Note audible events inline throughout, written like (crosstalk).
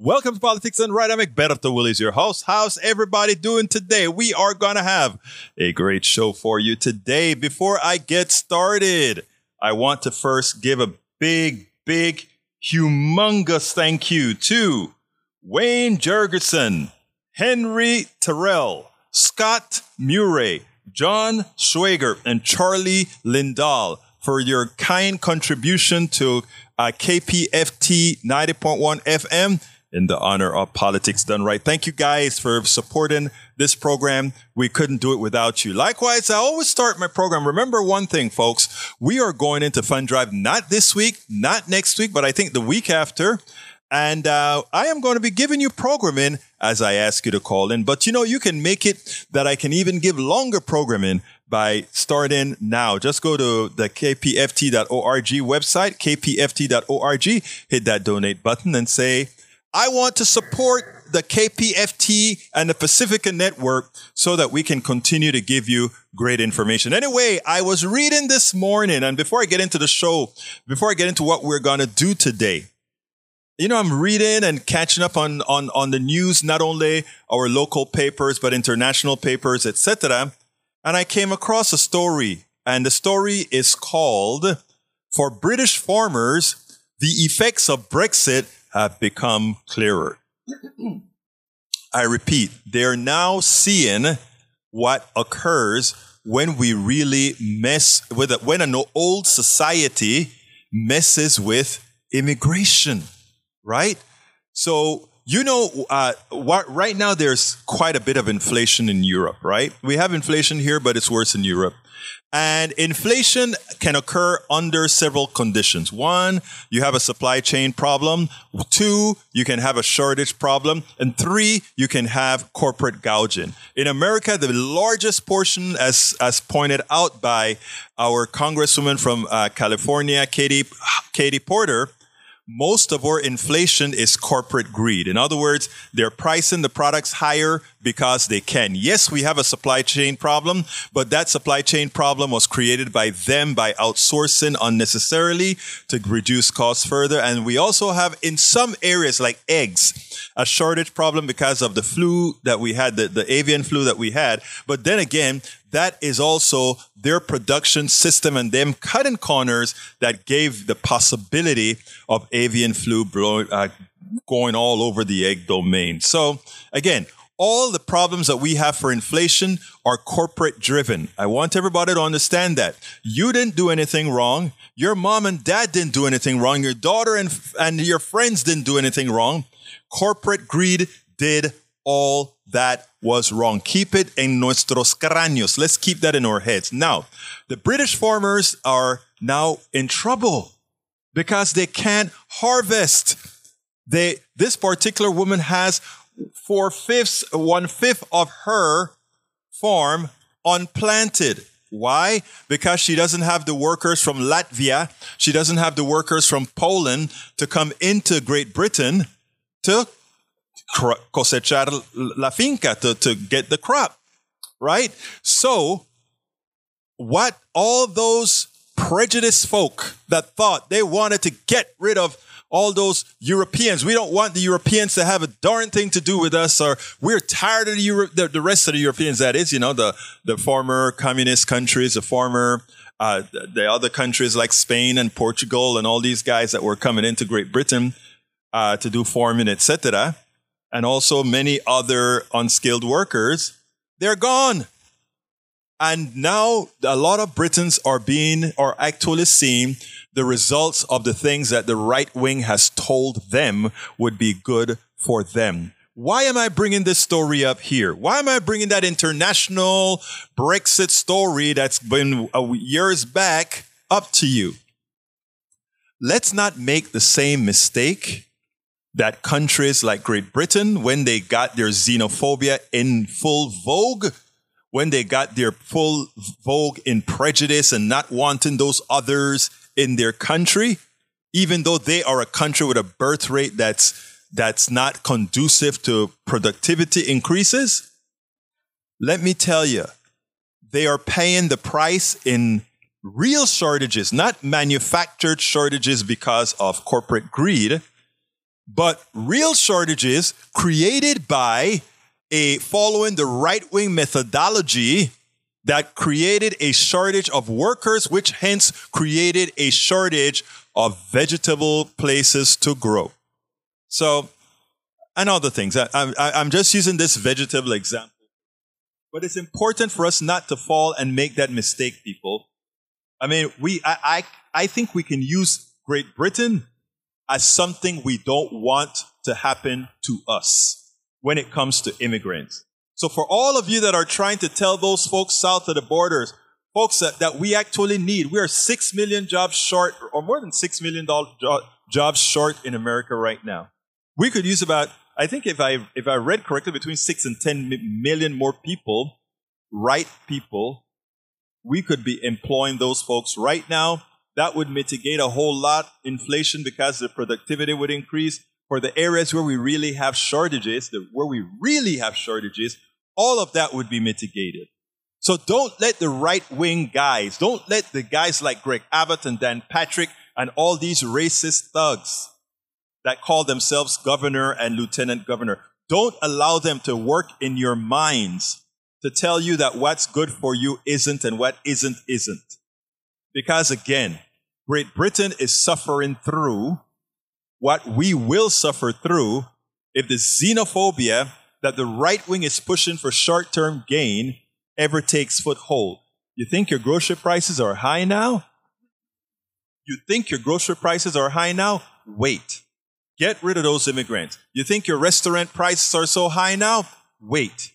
Welcome to Politics Done Right. I'm Egberto Willies, your host. How's everybody doing today? We are going to have a great show for you today. Before I get started, I want to first give a big, big, humongous thank you to Wayne Jurgensen, Henry Terrell, Scott Murray, John Schwager, and Charlie Lindahl for your kind contribution to uh, KPFT 90.1 FM in the honor of politics done right. Thank you guys for supporting this program. We couldn't do it without you. Likewise, I always start my program. Remember one thing, folks. We are going into fund drive not this week, not next week, but I think the week after. And uh, I am going to be giving you programming as I ask you to call in. But you know, you can make it that I can even give longer programming by starting now. Just go to the kpft.org website, kpft.org, hit that donate button and say, I want to support the KPFT and the Pacifica Network so that we can continue to give you great information. Anyway, I was reading this morning, and before I get into the show, before I get into what we're going to do today, you know, I'm reading and catching up on, on, on the news, not only our local papers, but international papers, etc. And I came across a story, and the story is called For British Farmers, the Effects of Brexit have become clearer. (clears throat) I repeat, they're now seeing what occurs when we really mess with it, when an old society messes with immigration, right? So, you know, uh, what, right now there's quite a bit of inflation in Europe, right? We have inflation here, but it's worse in Europe. And inflation can occur under several conditions. One, you have a supply chain problem. Two, you can have a shortage problem. And three, you can have corporate gouging. In America, the largest portion, as, as pointed out by our congresswoman from uh, California, Katie, Katie Porter, most of our inflation is corporate greed. In other words, they're pricing the products higher because they can. Yes, we have a supply chain problem, but that supply chain problem was created by them by outsourcing unnecessarily to reduce costs further. And we also have in some areas like eggs, a shortage problem because of the flu that we had, the, the avian flu that we had. But then again, that is also their production system and them cutting corners that gave the possibility of avian flu uh, going all over the egg domain. So again, all the problems that we have for inflation are corporate driven. I want everybody to understand that. You didn't do anything wrong. Your mom and dad didn't do anything wrong. Your daughter and, and your friends didn't do anything wrong. Corporate greed did all that was wrong. Keep it in nuestros cráneos. Let's keep that in our heads. Now, the British farmers are now in trouble because they can't harvest. They, this particular woman has four fifths, one fifth of her farm unplanted. Why? Because she doesn't have the workers from Latvia. She doesn't have the workers from Poland to come into Great Britain to cosechar la finca to, to get the crop, right? So, what all those prejudiced folk that thought they wanted to get rid of all those Europeans. We don't want the Europeans to have a darn thing to do with us, or we're tired of the, Euro- the, the rest of the Europeans. That is, you know, the the former communist countries, the former uh, the, the other countries like Spain and Portugal, and all these guys that were coming into Great Britain uh, to do farming, etc and also many other unskilled workers, they're gone. And now a lot of Britons are being, or actually seeing the results of the things that the right wing has told them would be good for them. Why am I bringing this story up here? Why am I bringing that international Brexit story that's been years back up to you? Let's not make the same mistake that countries like Great Britain, when they got their xenophobia in full vogue, when they got their full vogue in prejudice and not wanting those others in their country, even though they are a country with a birth rate that's that's not conducive to productivity increases, let me tell you, they are paying the price in real shortages, not manufactured shortages because of corporate greed but real shortages created by a following the right wing methodology that created a shortage of workers, which hence created a shortage of vegetable places to grow. So, and other things. I, I'm just using this vegetable example. But it's important for us not to fall and make that mistake, people. I mean, we, I, I, I think we can use Great Britain as something we don't want to happen to us when it comes to immigrants. So for all of you that are trying to tell those folks south of the borders, folks that, that we actually need, we are six million jobs short, or more than six million jo- jobs short in America right now. We could use about, I think if I, if I read correctly, between six and 10 million more people, right people, we could be employing those folks right now. That would mitigate a whole lot inflation because the productivity would increase for the areas where we really have shortages, the, where we really have shortages, all of that would be mitigated. So don't let the right wing guys, don't let the guys like Greg Abbott and Dan Patrick and all these racist thugs that call themselves governor and lieutenant governor, don't allow them to work in your minds to tell you that what's good for you isn't and what isn't isn't. Because again, Great Britain is suffering through what we will suffer through if the xenophobia that the right wing is pushing for short term gain ever takes foothold. You think your grocery prices are high now? You think your grocery prices are high now? Wait. Get rid of those immigrants. You think your restaurant prices are so high now? Wait.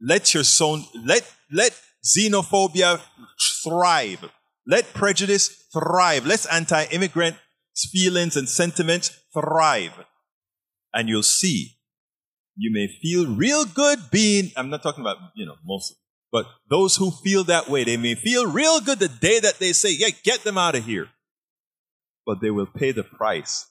Let your son, let, let xenophobia thrive. Let prejudice thrive. Let anti-immigrant feelings and sentiments thrive. And you'll see, you may feel real good being, I'm not talking about, you know, most, but those who feel that way, they may feel real good the day that they say, yeah, get them out of here. But they will pay the price.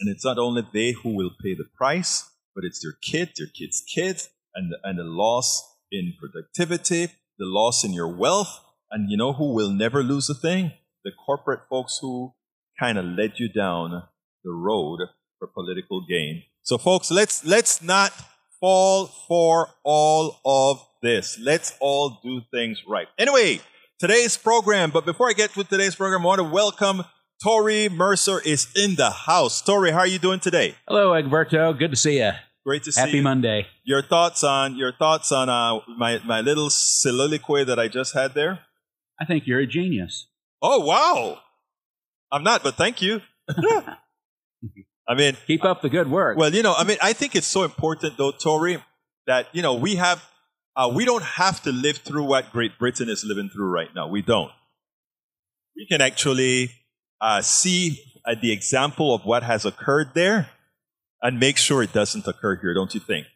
And it's not only they who will pay the price, but it's their kids, their kids' kids, and the, and the loss in productivity, the loss in your wealth. And you know who will never lose a thing? The corporate folks who kind of led you down the road for political gain. So folks, let's, let's not fall for all of this. Let's all do things right. Anyway, today's program, but before I get to today's program, I want to welcome Tori Mercer is in the house. Tori, how are you doing today? Hello, Egberto. Good to see you. Great to see Happy you. Happy Monday. Your thoughts on your thoughts on uh, my my little soliloquy that I just had there? I think you're a genius. Oh wow! I'm not, but thank you. (laughs) I mean, Keep up the good work. well, you know, I mean, I think it's so important though, Tori, that you know we have uh, we don't have to live through what Great Britain is living through right now. We don't. We can actually uh, see uh, the example of what has occurred there and make sure it doesn't occur here. Don't you think?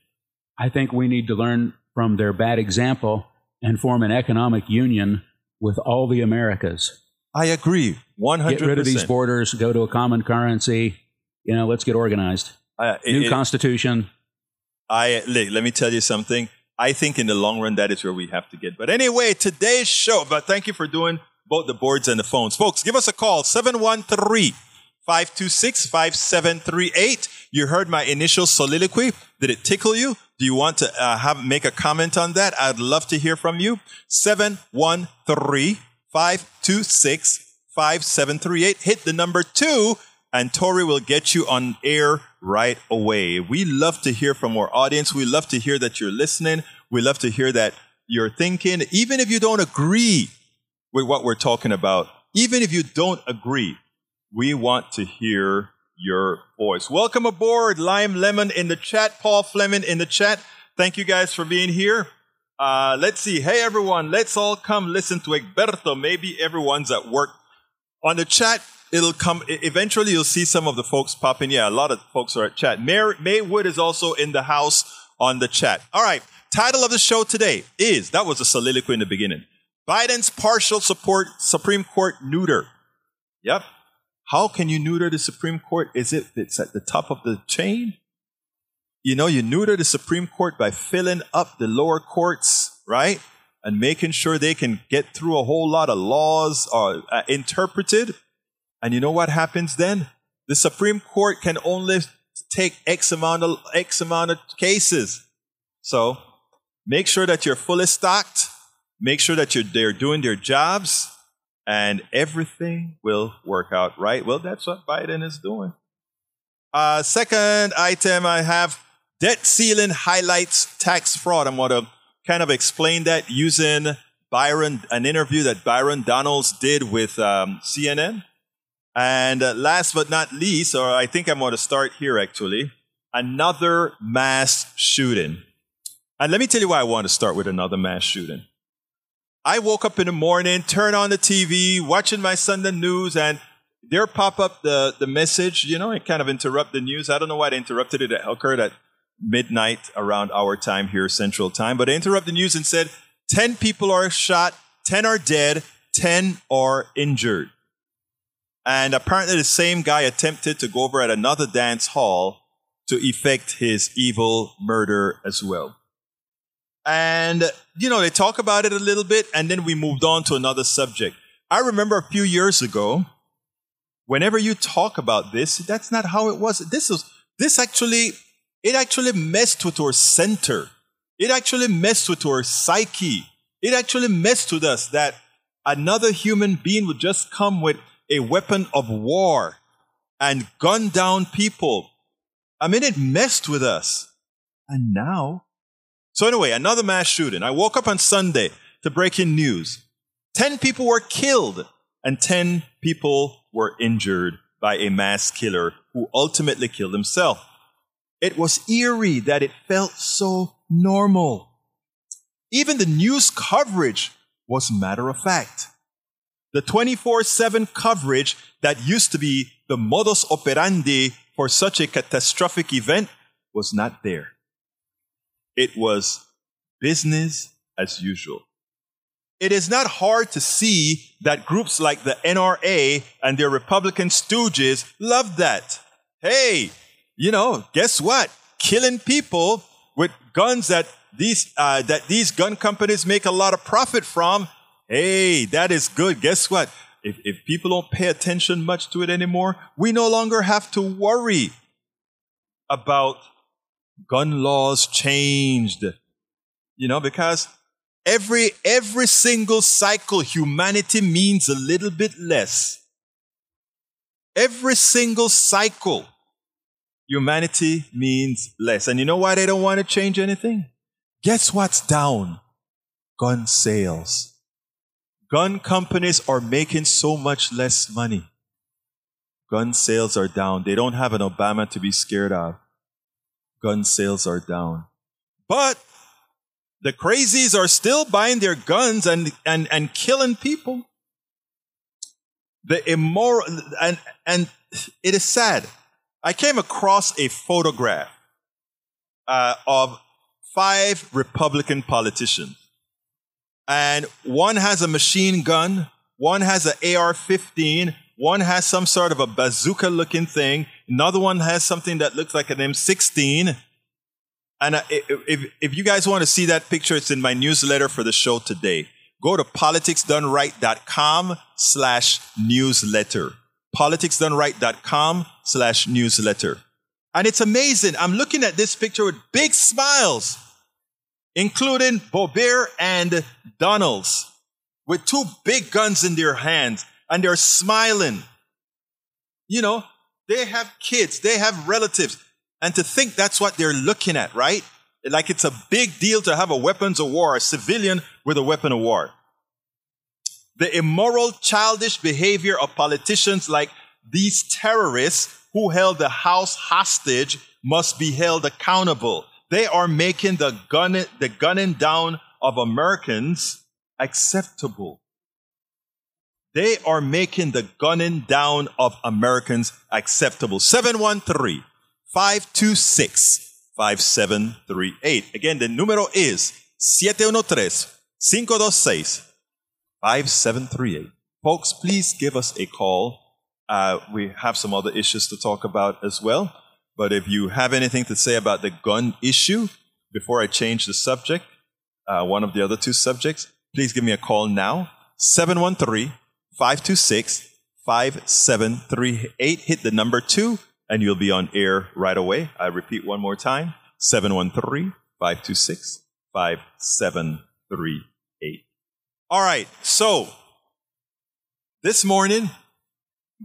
I think we need to learn from their bad example and form an economic union with all the Americas. I agree, one hundred Get rid of these borders, go to a common currency. You know, let's get organized. Uh, it- New it- constitution. I let, let me tell you something. I think in the long run that is where we have to get. But anyway, today's show. But thank you for doing both the boards and the phones, folks. Give us a call 713 526 5738. You heard my initial soliloquy. Did it tickle you? Do you want to uh, have make a comment on that? I'd love to hear from you. 713 526 5738. Hit the number two, and Tori will get you on air right away. We love to hear from our audience. We love to hear that you're listening. We love to hear that you're thinking, even if you don't agree with what we're talking about, even if you don't agree, we want to hear your voice. Welcome aboard, Lime Lemon in the chat, Paul Fleming in the chat. Thank you guys for being here. Uh, let's see. Hey, everyone, let's all come listen to Egberto. Maybe everyone's at work. On the chat, it'll come. Eventually, you'll see some of the folks popping. Yeah, a lot of folks are at chat. May, Maywood is also in the house on the chat. All right. Title of the show today is that was a soliloquy in the beginning. Biden's partial support Supreme Court neuter. Yep. How can you neuter the Supreme Court? Is it it's at the top of the chain? You know, you neuter the Supreme Court by filling up the lower courts, right? And making sure they can get through a whole lot of laws or uh, interpreted. And you know what happens then? The Supreme Court can only take X amount of X amount of cases. So make sure that you're fully stocked. Make sure that you're they're doing their jobs, and everything will work out right. Well, that's what Biden is doing. Uh, second item I have debt ceiling highlights tax fraud. I'm going to kind of explain that using Byron, an interview that Byron Donalds did with um, CNN. And uh, last but not least, or I think I'm going to start here actually, another mass shooting. And let me tell you why I want to start with another mass shooting. I woke up in the morning, turn on the TV, watching my Sunday news, and there pop up the, the message, you know, it kind of interrupt the news. I don't know why they interrupted it. It occurred at midnight around our time here, Central Time, but they interrupted the news and said 10 people are shot, 10 are dead, 10 are injured. And apparently, the same guy attempted to go over at another dance hall to effect his evil murder as well. And, you know, they talk about it a little bit, and then we moved on to another subject. I remember a few years ago, whenever you talk about this, that's not how it was. This is, this actually, it actually messed with our center. It actually messed with our psyche. It actually messed with us that another human being would just come with a weapon of war and gun down people. I mean, it messed with us. And now, so anyway, another mass shooting. I woke up on Sunday to breaking news. 10 people were killed and 10 people were injured by a mass killer who ultimately killed himself. It was eerie that it felt so normal. Even the news coverage was matter of fact. The 24 7 coverage that used to be the modus operandi for such a catastrophic event was not there. It was business as usual. It is not hard to see that groups like the NRA and their Republican stooges love that. Hey, you know, guess what? Killing people with guns that these uh, that these gun companies make a lot of profit from Hey, that is good. Guess what? If, if people don't pay attention much to it anymore, we no longer have to worry about gun laws changed. You know, because every every single cycle humanity means a little bit less. Every single cycle humanity means less. And you know why they don't want to change anything? Guess what's down? Gun sales. Gun companies are making so much less money. Gun sales are down. They don't have an Obama to be scared of. Gun sales are down. But the crazies are still buying their guns and, and, and killing people. The immoral, and, and it is sad. I came across a photograph uh, of five Republican politicians and one has a machine gun, one has an AR 15, one has some sort of a bazooka looking thing, another one has something that looks like an M16. And if, if you guys want to see that picture, it's in my newsletter for the show today. Go to politicsdoneright.com slash newsletter. politicsdoneright.com slash newsletter. And it's amazing. I'm looking at this picture with big smiles including Boebert and Donalds, with two big guns in their hands, and they're smiling. You know, they have kids, they have relatives, and to think that's what they're looking at, right? Like it's a big deal to have a weapons of war, a civilian with a weapon of war. The immoral, childish behavior of politicians like these terrorists who held the House hostage must be held accountable. They are making the, gun, the gunning down of Americans acceptable. They are making the gunning down of Americans acceptable. 713 526 5738. Again, the numero is 713 526 5738. Folks, please give us a call. Uh, we have some other issues to talk about as well. But if you have anything to say about the gun issue before I change the subject, uh, one of the other two subjects, please give me a call now 713 526 5738. Hit the number two and you'll be on air right away. I repeat one more time 713 526 5738. All right, so this morning,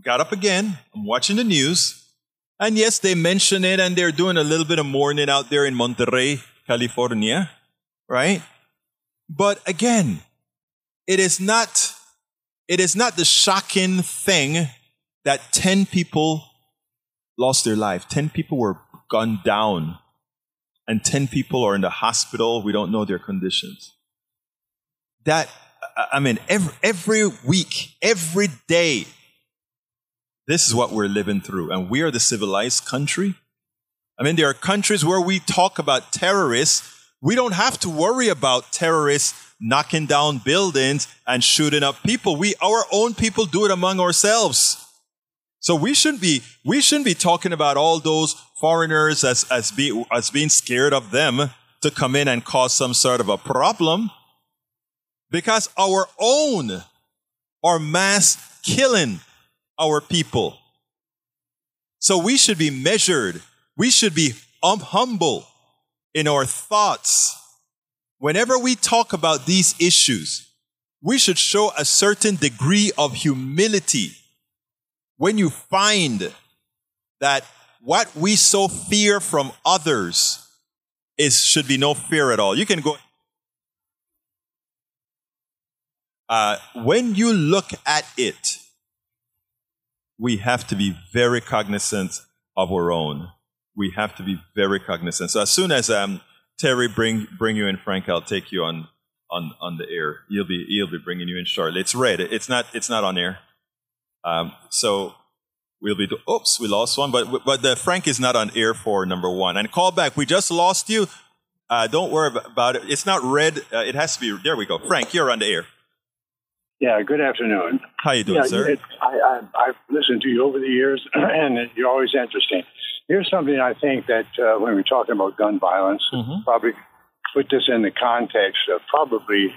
got up again. I'm watching the news. And yes, they mention it and they're doing a little bit of mourning out there in Monterey, California, right? But again, it is not it is not the shocking thing that 10 people lost their life. 10 people were gunned down and 10 people are in the hospital. We don't know their conditions. That, I mean, every, every week, every day, this is what we're living through. And we are the civilized country. I mean, there are countries where we talk about terrorists. We don't have to worry about terrorists knocking down buildings and shooting up people. We, our own people do it among ourselves. So we shouldn't be, we shouldn't be talking about all those foreigners as, as, be, as being scared of them to come in and cause some sort of a problem. Because our own are mass killing our people. So we should be measured. We should be um, humble in our thoughts. Whenever we talk about these issues, we should show a certain degree of humility. When you find that what we so fear from others is should be no fear at all. You can go. Uh, when you look at it, we have to be very cognizant of our own. We have to be very cognizant. So as soon as um, Terry bring bring you in, Frank, I'll take you on on on the air. He'll be he'll be bringing you in shortly. It's red. It's not it's not on air. Um, so we'll be. Do- Oops, we lost one. But but the Frank is not on air for number one. And call back. We just lost you. Uh, don't worry about it. It's not red. Uh, it has to be. There we go. Frank, you're on the air. Yeah, good afternoon. How you doing, yeah, sir? It, I, I, have listened to you over the years, (clears throat) and you're always interesting. Here's something I think that uh, when we're talking about gun violence, mm-hmm. probably put this in the context of probably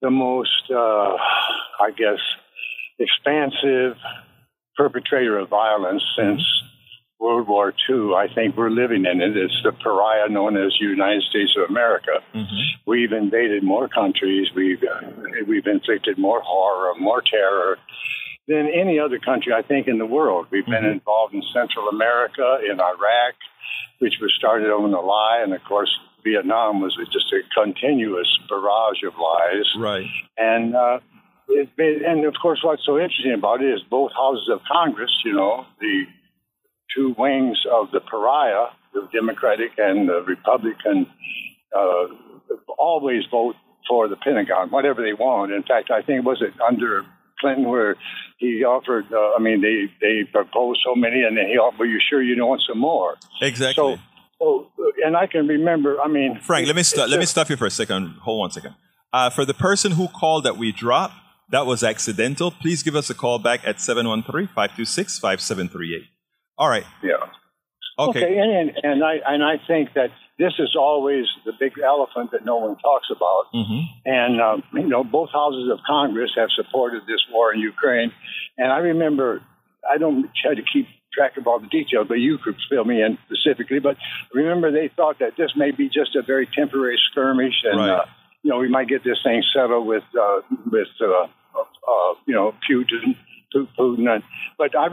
the most, uh, I guess, expansive perpetrator of violence since World War II. I think we're living in it. It's the pariah known as United States of America. Mm-hmm. We've invaded more countries. We've uh, we've inflicted more horror, more terror than any other country I think in the world. We've mm-hmm. been involved in Central America, in Iraq, which was started on a lie, and of course Vietnam was just a continuous barrage of lies. Right. And uh, it, and of course, what's so interesting about it is both houses of Congress, you know, the two wings of the pariah, the Democratic and the Republican, uh, always vote for the Pentagon, whatever they want. In fact, I think it was it under Clinton where he offered. Uh, I mean, they they proposed so many, and then he offered, "Well, you sure you don't want some more?" Exactly. So, so and I can remember. I mean, Frank, let me st- let me stop you for a second. Hold one second. Uh, for the person who called that we dropped, that was accidental. Please give us a call back at 713 526 5738. All right. Yeah. Okay. okay. And, and I and I think that this is always the big elephant that no one talks about. Mm-hmm. And um, you know, both houses of Congress have supported this war in Ukraine. And I remember, I don't try to keep track of all the details, but you could fill me in specifically. But remember, they thought that this may be just a very temporary skirmish, and right. uh, you know, we might get this thing settled with uh, with uh, uh, you know Putin. Putin, and, but I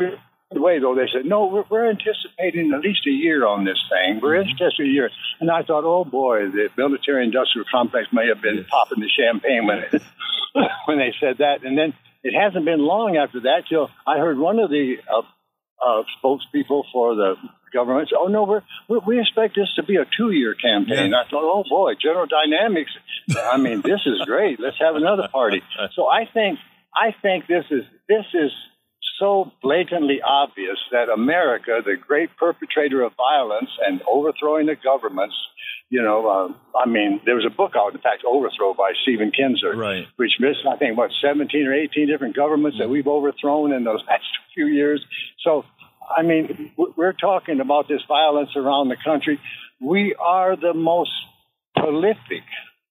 way, though, they said, no, we're, we're, anticipating at least a year on this thing. We're mm-hmm. anticipating a year. And I thought, oh boy, the military industrial complex may have been popping the champagne when, it, (laughs) when they said that. And then it hasn't been long after that till I heard one of the uh, uh, spokespeople for the government say, oh no, we're, we're, we expect this to be a two year campaign. Yeah. I thought, oh boy, General Dynamics. I mean, this is great. Let's have another party. (laughs) So I think I think this is this is so blatantly obvious that America, the great perpetrator of violence and overthrowing the governments, you know, uh, I mean, there was a book out, in fact, Overthrow by Stephen Kinzer, right. which missed, I think, what, 17 or 18 different governments that we've overthrown in those (laughs) last few years. So, I mean, we're talking about this violence around the country. We are the most prolific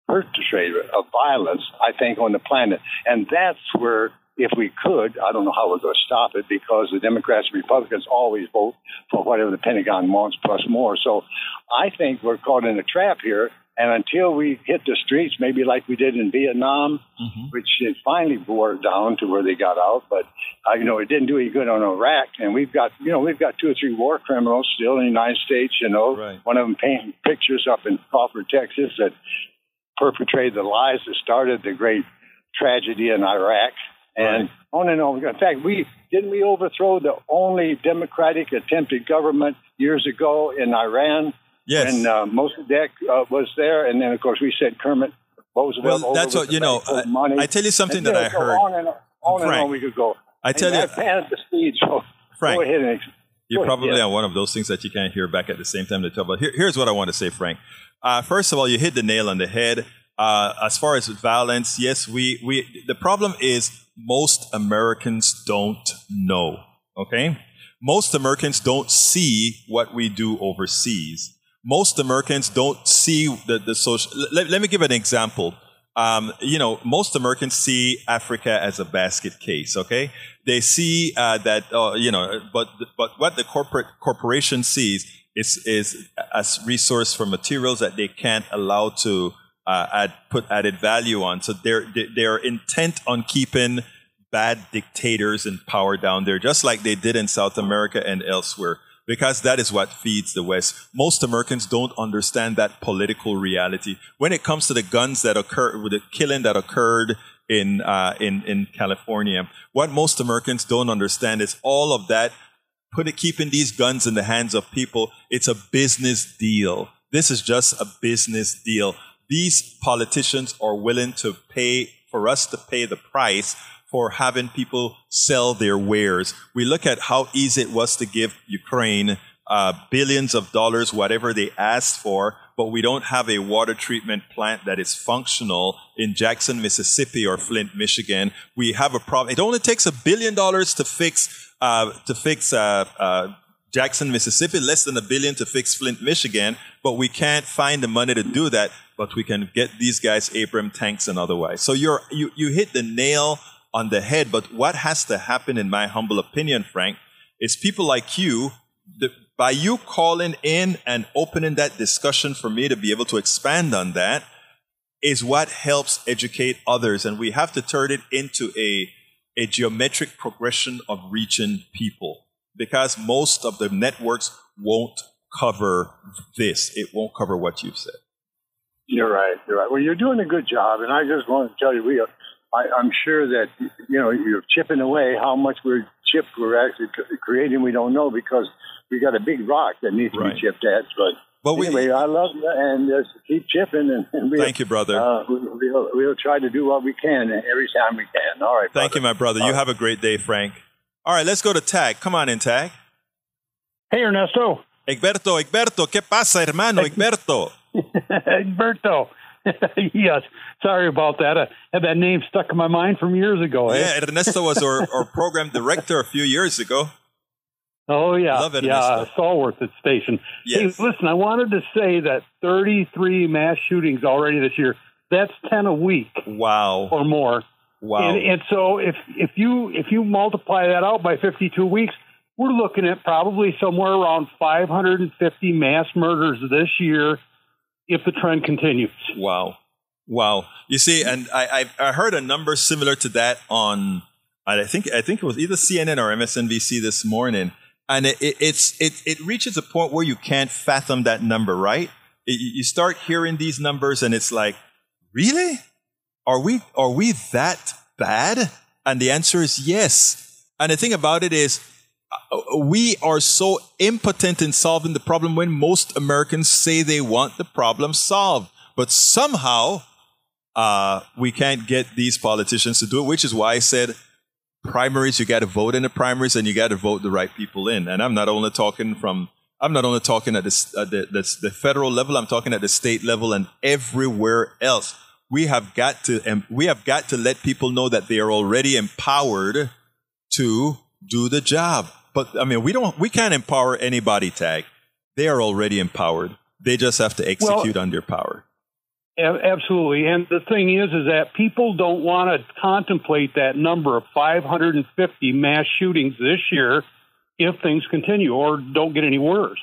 perpetrator of violence, I think, on the planet. And that's where if we could, I don't know how we're going to stop it because the Democrats and Republicans always vote for whatever the Pentagon wants plus more. So I think we're caught in a trap here. And until we hit the streets, maybe like we did in Vietnam, mm-hmm. which it finally bore down to where they got out, but uh, you know it didn't do any good on Iraq. And we've got you know we've got two or three war criminals still in the United States. You know, right. one of them painting pictures up in Crawford, Texas, that perpetrated the lies that started the great tragedy in Iraq. And on and on. In fact, we didn't we overthrow the only democratic attempted government years ago in Iran Yes. And uh, Mossadegh uh, was there, and then of course we said Kermit Roosevelt. Well, that's what you know. I, I, tell you something and, that I heard. On and on, Frank, and on we could go. I tell and you, I the speed. So Frank, go ahead and. You're probably ahead. on one of those things that you can't hear back at the same time to talk about. Here, here's what I want to say, Frank. Uh, first of all, you hit the nail on the head. Uh, as far as violence, yes, we, we, the problem is most Americans don't know. Okay? Most Americans don't see what we do overseas most Americans don't see the, the social. Let, let me give an example. Um, you know, most Americans see Africa as a basket case. Okay, they see uh, that uh, you know, but but what the corporate corporation sees is is as resource for materials that they can't allow to uh, add put added value on. So they're they're intent on keeping bad dictators in power down there, just like they did in South America and elsewhere because that is what feeds the West. Most Americans don't understand that political reality. When it comes to the guns that occur, the killing that occurred in, uh, in, in California, what most Americans don't understand is all of that, put it, keeping these guns in the hands of people, it's a business deal. This is just a business deal. These politicians are willing to pay, for us to pay the price for having people sell their wares. We look at how easy it was to give Ukraine uh, billions of dollars, whatever they asked for, but we don't have a water treatment plant that is functional in Jackson, Mississippi or Flint, Michigan. We have a problem. It only takes a billion dollars to fix, uh, to fix, uh, uh, Jackson, Mississippi, less than a billion to fix Flint, Michigan, but we can't find the money to do that. But we can get these guys Abram tanks and otherwise. So you're, you, you hit the nail on the head. But what has to happen, in my humble opinion, Frank, is people like you, the, by you calling in and opening that discussion for me to be able to expand on that, is what helps educate others. And we have to turn it into a, a geometric progression of reaching people because most of the networks won't cover this. It won't cover what you've said. You're right. You're right. Well, you're doing a good job. And I just want to tell you, we are I, am sure that you know you're chipping away. How much we're chipped, we're actually creating. We don't know because we got a big rock that needs to be chipped at. But but anyway, we, I love you and just keep chipping. And, and we'll, thank you, brother. Uh, we'll, we'll try to do what we can every time we can. All right. Thank brother. you, my brother. You have a great day, Frank. All right, let's go to Tag. Come on in, Tag. Hey, Ernesto. Egberto, Egberto, ¿qué pasa, hermano? Egberto. (laughs) Egberto. (laughs) yes. Sorry about that. I had that name stuck in my mind from years ago. Eh? Yeah, Ernesto was our, our (laughs) program director a few years ago. Oh yeah, Love it, yeah, uh, Stallworth at station. Yes. Hey, listen, I wanted to say that 33 mass shootings already this year. That's 10 a week. Wow. Or more. Wow. And, and so if if you if you multiply that out by 52 weeks, we're looking at probably somewhere around 550 mass murders this year if the trend continues. Wow. Wow. You see, and I, I, I heard a number similar to that on, I think, I think it was either CNN or MSNBC this morning. And it, it, it's, it, it reaches a point where you can't fathom that number, right? It, you start hearing these numbers and it's like, really? Are we, are we that bad? And the answer is yes. And the thing about it is, we are so impotent in solving the problem when most Americans say they want the problem solved. But somehow, uh, we can't get these politicians to do it, which is why I said primaries, you got to vote in the primaries and you got to vote the right people in. And I'm not only talking from, I'm not only talking at the, uh, the, the, the federal level, I'm talking at the state level and everywhere else. We have got to, we have got to let people know that they are already empowered to do the job. But I mean, we don't, we can't empower anybody. Tag. They are already empowered. They just have to execute well, under power. Absolutely. And the thing is, is that people don't want to contemplate that number of 550 mass shootings this year if things continue or don't get any worse.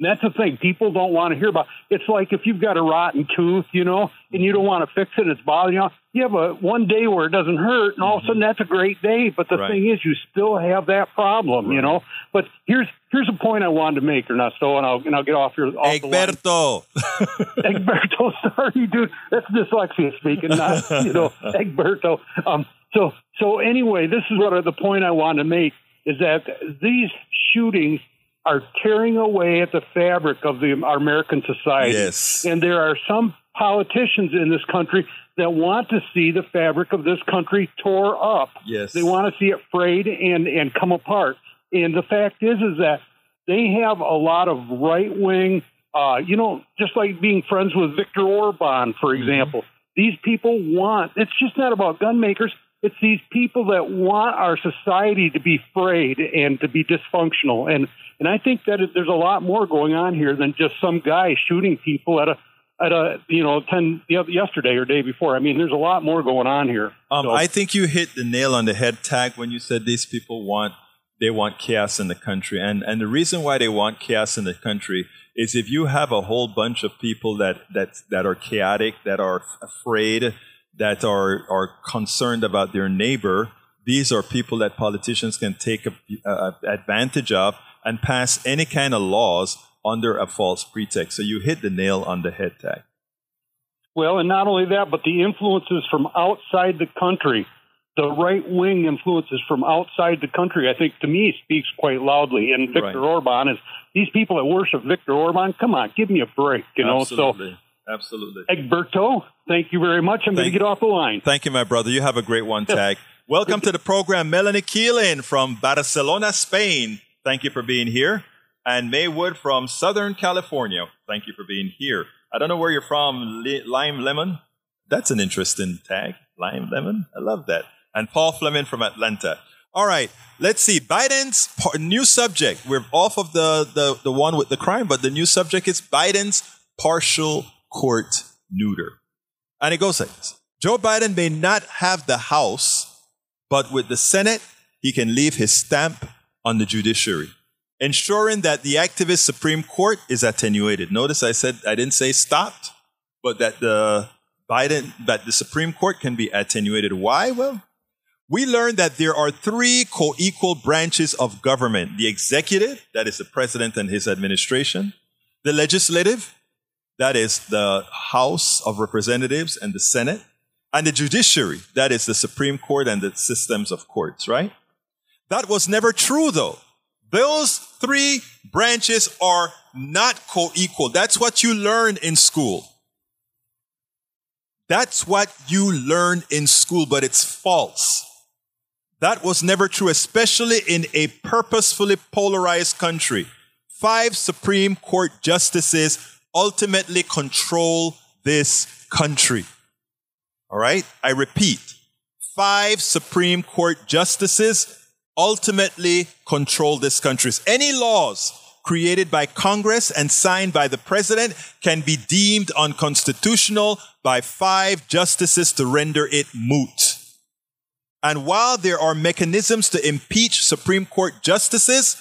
And that's the thing. People don't want to hear about. It's like if you've got a rotten tooth, you know, and you don't want to fix it, it's bothering you. You have a one day where it doesn't hurt, and all of a sudden that's a great day. But the Right. thing is, you still have that problem, you know. But here's here's a point I wanted to make, Ernesto, and I'll and I'll get off your off. Egberto. (laughs) (laughs) Egberto, sorry, dude. That's dyslexia speaking, not you know Egberto. Um, so so anyway, this is what the point I want to make is that these shootings are tearing away at the fabric of the our American society. Yes. and there are some politicians in this country that want to see the fabric of this country tore up. Yes. They want to see it frayed and and come apart. And the fact is, is that they have a lot of right wing, uh, you know, just like being friends with Viktor Orban, for Mm-hmm. example. These people want. It's just not about gun makers. It's these people that want our society to be frayed and to be dysfunctional. And and I think that it, there's a lot more going on here than just some guy shooting people at a at a you know ten yesterday or day before. I mean, there's a lot more going on here. Um, So- I think you hit the nail on the head tag when you said these people want they want chaos in the country, and and the reason why they want chaos in the country is if you have a whole bunch of people that that that are chaotic, that are afraid, that are are concerned about their neighbor. These are people that politicians can take a, uh, advantage of and pass any kind of laws under a false pretext. So you hit the nail on the head tag. Well, and not only that, but the influences from outside the country, the right wing influences from outside the country, I think to me speaks quite loudly. And Viktor Right. Orban is these people that worship Viktor Orban. Come on, give me a break, you know. Absolutely. Absolutely. Egberto, thank you very much. I'm going to get off the line. Thank you, my brother. You have a great one, Tag. (laughs) Welcome to the program, Melanie Keelan from Barcelona, Spain. Thank you for being here. And Maywood from Southern California. Thank you for being here. I don't know where you're from, Lime Lemon. That's an interesting tag. Lime Lemon. I love that. And Paul Fleming from Atlanta. All right, let's see. Biden's par- new subject. We're off of the, the, the one with the crime, but the new subject is Biden's partial court neuter. And it goes like this Joe Biden may not have the House, but with the Senate, he can leave his stamp on the judiciary, ensuring that the activist Supreme Court is attenuated. Notice I said I didn't say stopped, but that the Biden that the Supreme Court can be attenuated. Why? Well, we learned that there are three co-equal branches of government: the executive, that is the president and his administration, the legislative, that is the House of Representatives and the Senate, and the judiciary, that is the Supreme Court and the systems of courts, right? That was never true, though. Those three branches are not co equal. That's what you learn in school. That's what you learn in school, but it's false. That was never true, especially in a purposefully polarized country. Five Supreme Court justices ultimately control this country. All right? I repeat five Supreme Court justices ultimately control this country. Any laws created by Congress and signed by the president can be deemed unconstitutional by five justices to render it moot. And while there are mechanisms to impeach Supreme Court justices,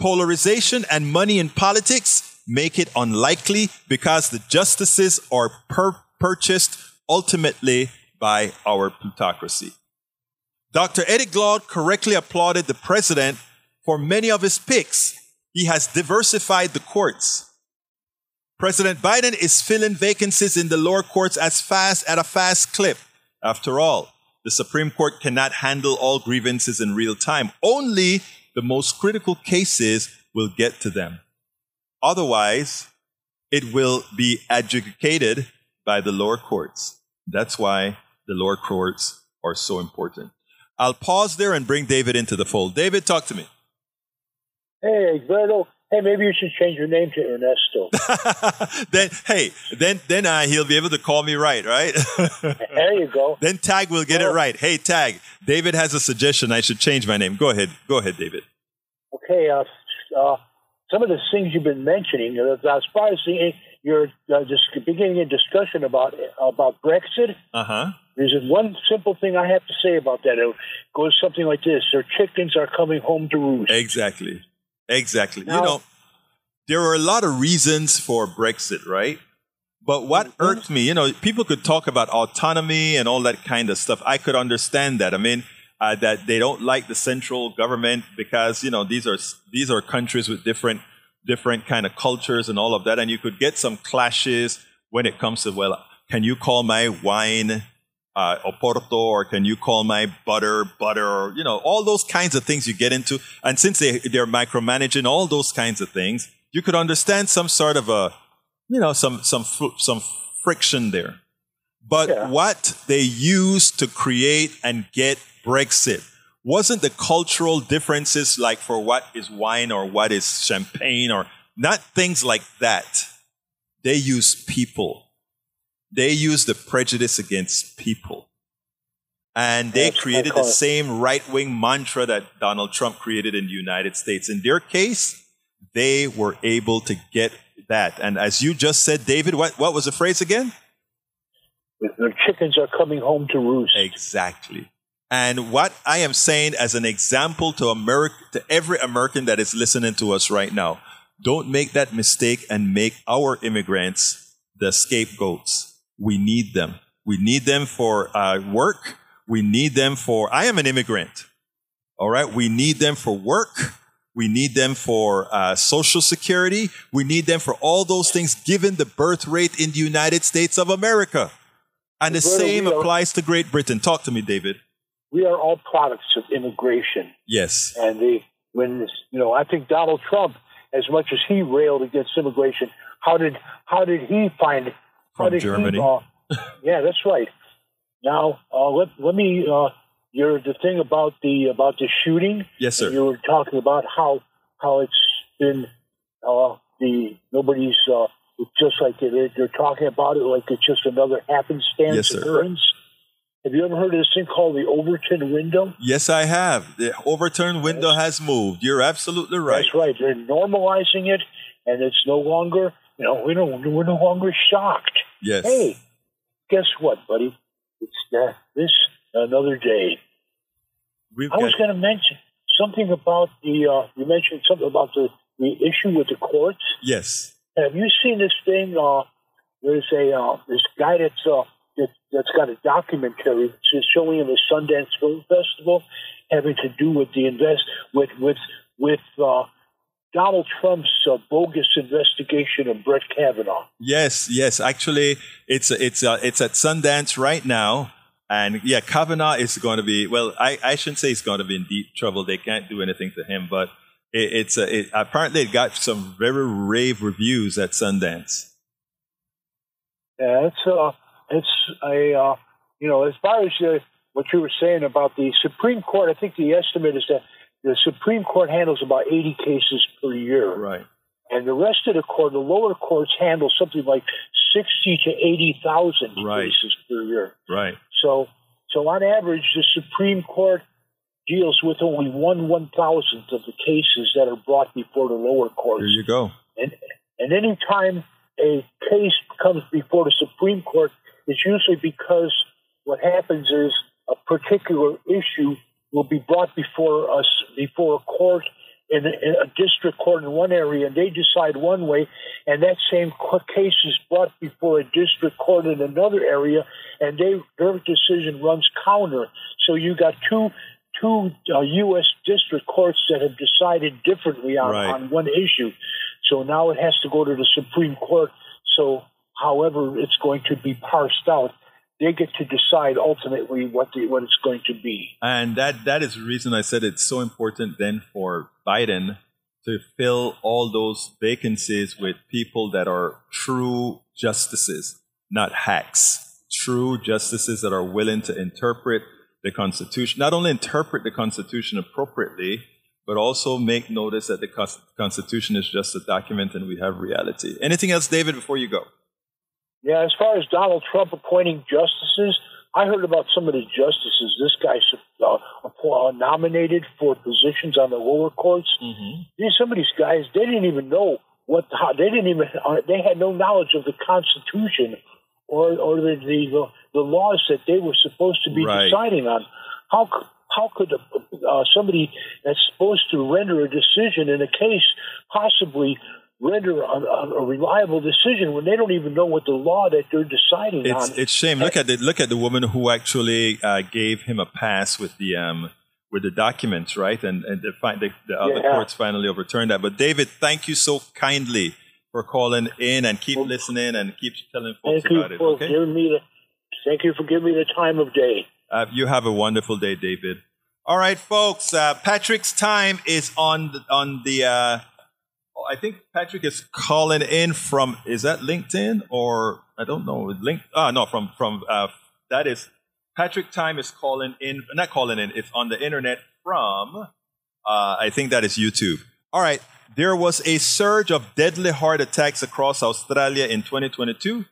polarization and money in politics make it unlikely because the justices are per- purchased ultimately by our plutocracy. Dr. Eddie Glaude correctly applauded the president for many of his picks. He has diversified the courts. President Biden is filling vacancies in the lower courts as fast at a fast clip. After all, the Supreme Court cannot handle all grievances in real time. Only the most critical cases will get to them. Otherwise, it will be adjudicated by the lower courts. That's why the lower courts are so important. I'll pause there and bring David into the fold. David, talk to me. Hey, Egberto. Hey, maybe you should change your name to Ernesto. (laughs) then, hey, then, then uh, he'll be able to call me right, right? (laughs) there you go. then Tag will get it right. Hey, Tag, David has a suggestion. I should change my name. Go ahead. Go ahead, David. Okay, uh, uh, some of the things you've been mentioning, uh, as far as the you're uh, just beginning a discussion about about Brexit. Uh huh. There's one simple thing I have to say about that. It goes something like this: Their chickens are coming home to roost. Exactly. Exactly. Now- you know, there are a lot of reasons for Brexit, right? But what Mm-hmm. irked me, you know, people could talk about autonomy and all that kind of stuff. I could understand that. I mean, uh, that they don't like the central government because you know these are these are countries with different different kind of cultures and all of that, and you could get some clashes when it comes to well, can you call my wine uh, oporto or can you call my butter butter or you know all those kinds of things you get into. And since they they're micromanaging all those kinds of things you could understand some sort of a you know some some some friction there. But Yeah. what they use to create and get brexit wasn't the cultural differences like for what is wine or what is champagne or not things like that they use people they use the prejudice against people. And they created the same right wing mantra that Donald Trump created in the United States. In their case, they were able to get that. And as you just said, David, what, what was the phrase again? The chickens are coming home to roost. Exactly. And what I am saying as an example to America, to every American that is listening to us right now, don't make that mistake and make our immigrants the scapegoats. We need them. We need them for uh, work. We need them for. I am an immigrant. All right. We need them for work. We need them for uh, social security. We need them for all those things, given the birth rate in the United States of America. And the same applies to Great Britain. Talk to me, David. We are all products of immigration, Yes. and the when this, you know, I think Donald Trump, as much as he railed against immigration, how did how did he find how From did Germany. He, uh, (laughs) yeah, that's right. Now uh, let let me. Uh, you're the thing about the about the shooting. Yes, sir. You were talking about how how it's been uh, the nobody's uh, just like they're, they're talking about it like it's just another happenstance Yes, sir. Have you ever heard of this thing called the Overton window? Yes, I have. The Overton window has moved. You're absolutely right. That's right. They're normalizing it, and it's no longer you know we don't we're no longer shocked. Yes. Hey, guess what, buddy? It's uh, this another day. We've I was going to mention something about the. Uh, you mentioned something about the the issue with the courts. yes. Have you seen this thing? Uh, there's a uh, this guy that's uh, that's got a documentary that's showing in the Sundance Film Festival, having to do with the invest with with with uh, Donald Trump's uh, bogus investigation of Brett Kavanaugh. Yes, yes. Actually, it's it's uh, it's at Sundance right now, and yeah, Kavanaugh is going to be. Well, I, I shouldn't say he's going to be in deep trouble. They can't do anything to him, but it, it's uh, it, apparently it got some very rave reviews at Sundance. Yeah, it's uh, it's a uh, you know as far as uh, what you were saying about the Supreme Court, I think the estimate is that the Supreme Court handles about 80 cases per year. Right. and the rest of the court, the lower courts handle something like sixty to eighty thousand Right. cases per year. Right. So, so on average, the Supreme Court deals with only one one thousandth of the cases that are brought before the lower courts. There you go. And and any time a case comes before the Supreme Court, it's usually because what happens is a particular issue will be brought before us before a court in a, in a district court in one area, and they decide one way, and that same case is brought before a district court in another area, and they their decision runs counter. So you got two two uh, U.S. district courts that have decided differently on, Right. on one issue. So now it has to go to the Supreme Court. So, however, it's going to be parsed out, they get to decide ultimately what the, what it's going to be. And that that is the reason I said it's so important then for Biden to fill all those vacancies with people that are true justices, not hacks. True justices that are willing to interpret the Constitution, not only interpret the Constitution appropriately, but also make notice that the Constitution is just a document and we have reality. Anything else, David, before you go? Yeah, as far as Donald Trump appointing justices, I heard about some of the justices this guy uh, uh, nominated for positions on the lower courts. Mm-hmm. These some of these guys they didn't even know what how, they didn't even uh, they had no knowledge of the Constitution or or the the, the laws that they were supposed to be Right. deciding on. How c- how could uh, somebody that's supposed to render a decision in a case possibly render a, a, a reliable decision when they don't even know what the law that they're deciding It's on? it's shame. Look at the look at the woman who actually uh, gave him a pass with the um with the documents, right? And and the, the, the other Yeah. courts finally overturned that. But David, thank you so kindly for calling in and keep listening and keep telling folks Thank you about it. for Okay. giving me the thank you for giving me the time of day. Uh, you have a wonderful day, David. All right, folks. Uh, Patrick's time is on the, on the. I think Patrick is calling in from. Is that LinkedIn or I don't know. Link. Ah, no, from from. Uh, that is Patrick. Time is calling in. Not calling in. It's on the internet from. Uh, I think that is YouTube. All right. There was a surge of deadly heart attacks across Australia in 2022.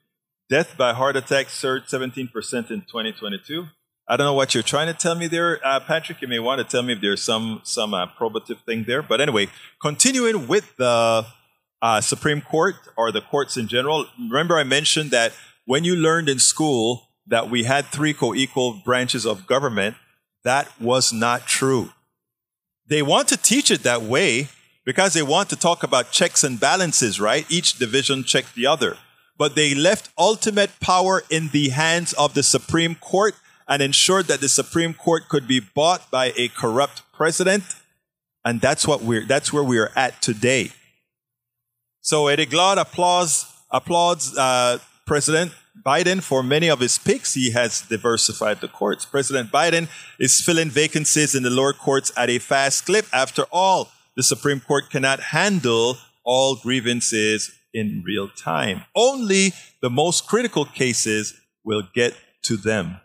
Death by heart attack surged 17% in 2022. I don't know what you're trying to tell me there, uh, Patrick. You may want to tell me if there's some some uh, probative thing there. But anyway, continuing with the uh, Supreme Court or the courts in general. Remember, I mentioned that when you learned in school that we had three co-equal branches of government, that was not true. They want to teach it that way because they want to talk about checks and balances, right? Each division checked the other. But they left ultimate power in the hands of the Supreme Court and ensured that the Supreme Court could be bought by a corrupt president. And that's what we're that's where we are at today. So Eddie Glaude applauds applauds uh, President Biden for many of his picks. He has diversified the courts. President Biden is filling vacancies in the lower courts at a fast clip. After all, the Supreme Court cannot handle all grievances in real time. Only the most critical cases will get to them.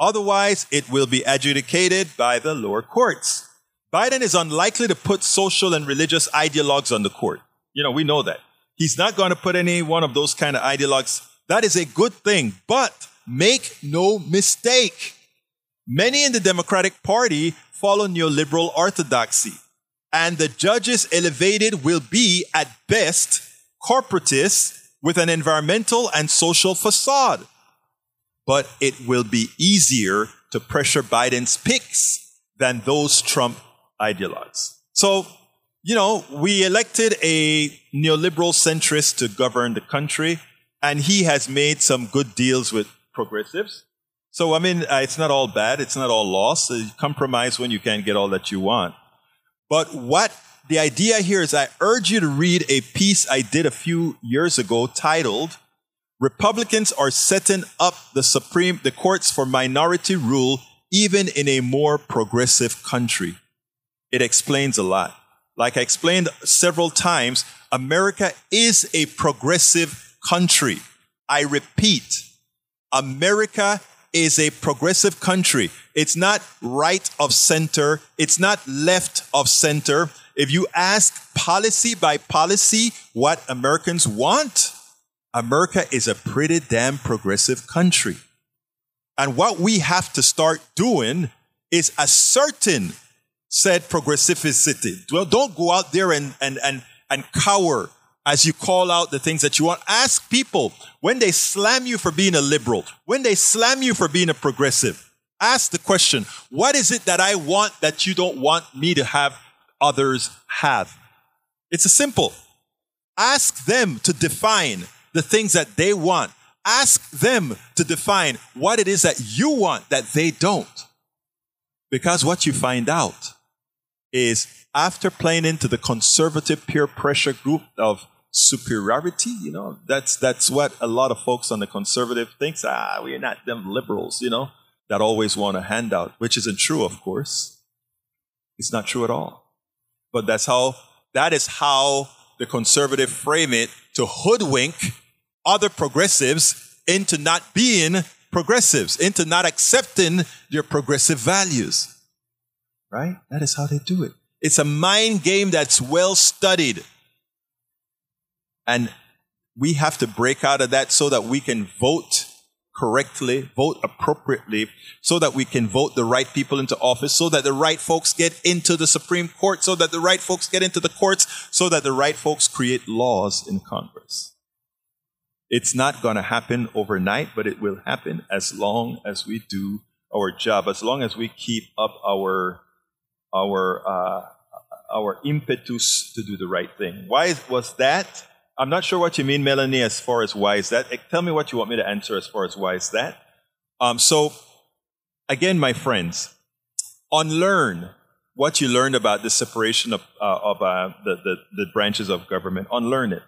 Otherwise, it will be adjudicated by the lower courts. Biden is unlikely to put social and religious ideologues on the court. You know, we know that. He's not going to put any one of those kind of ideologues. That is a good thing. But make no mistake. Many in the Democratic Party follow neoliberal orthodoxy. And the judges elevated will be, at best, corporatists with an environmental and social facade. But it will be easier to pressure Biden's picks than those Trump ideologues. So, you know, we elected a neoliberal centrist to govern the country, and he has made some good deals with progressives. So, I mean, uh, it's not all bad. It's not all lost. Uh, compromise when you can't get all that you want. But what the idea here is I urge you to read a piece I did a few years ago titled Republicans are setting up the Supreme the courts for minority rule even in a more progressive country. It explains a lot. Like I explained several times, America is a progressive country. I repeat, America is a progressive country. It's not right of center. It's not left of center. If you ask policy by policy what Americans want, America is a pretty damn progressive country. And what we have to start doing is asserting said progressivity. Well, don't go out there and, and, and, and cower as you call out the things that you want. Ask people when they slam you for being a liberal, when they slam you for being a progressive, ask the question, what is it that I want that you don't want me to have others have? It's a simple. Ask them to define the things that they want. Ask them to define what it is that you want that they don't. Because what you find out is after playing into the conservative peer pressure group of superiority, you know, that's that's what a lot of folks on the conservative thinks, ah, we're not them liberals, you know, that always want a handout, which isn't true, of course. It's not true at all. But that's how that is how the conservative frame it to hoodwink other progressives into not being progressives, into not accepting their progressive values. Right? That is how they do it. It's a mind game that's well studied. And we have to break out of that so that we can vote correctly, vote appropriately, so that we can vote the right people into office, so that the right folks get into the Supreme Court, so that the right folks get into the courts, so that the right folks create laws in Congress. It's not going to happen overnight, but it will happen as long as we do our job, as long as we keep up our our uh, our impetus to do the right thing. Why was that? I'm not sure what you mean, Melanie, as far as why is that. Tell me what you want me to answer as far as why is that. Um, so, again, my friends, unlearn what you learned about the separation of, uh, of uh, the, the, the, branches of government. Unlearn it.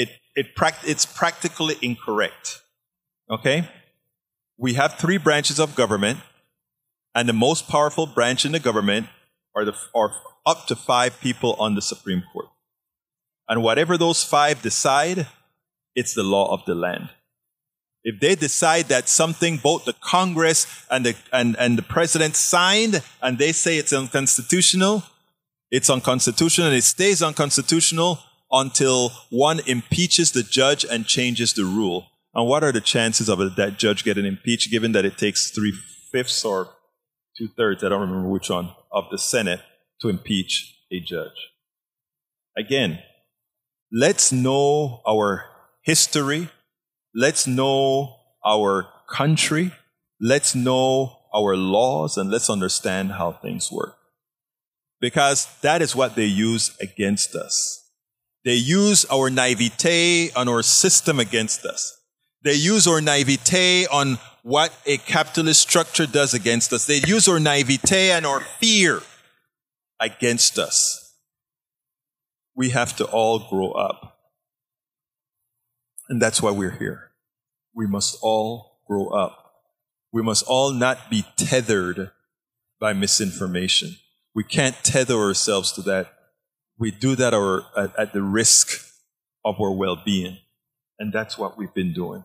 It, it it's practically incorrect. Okay? We have three branches of government, and the most powerful branch in the government are, the, are up to five people on the Supreme Court. And whatever those five decide, it's the law of the land. If they decide that something both the Congress and the, and, and the president signed and they say it's unconstitutional, it's unconstitutional and it stays unconstitutional until one impeaches the judge and changes the rule. And what are the chances of that judge getting impeached given that it takes three fifths or two thirds, I don't remember which one, of the Senate to impeach a judge? Again, let's know our history. Let's know our country. Let's know our laws and let's understand how things work. Because that is what they use against us. They use our naivete and our system against us. They use our naivete on what a capitalist structure does against us. They use our naivete and our fear against us we have to all grow up. And that's why we're here. We must all grow up. We must all not be tethered by misinformation. We can't tether ourselves to that. We do that at, at the risk of our well being. And that's what we've been doing.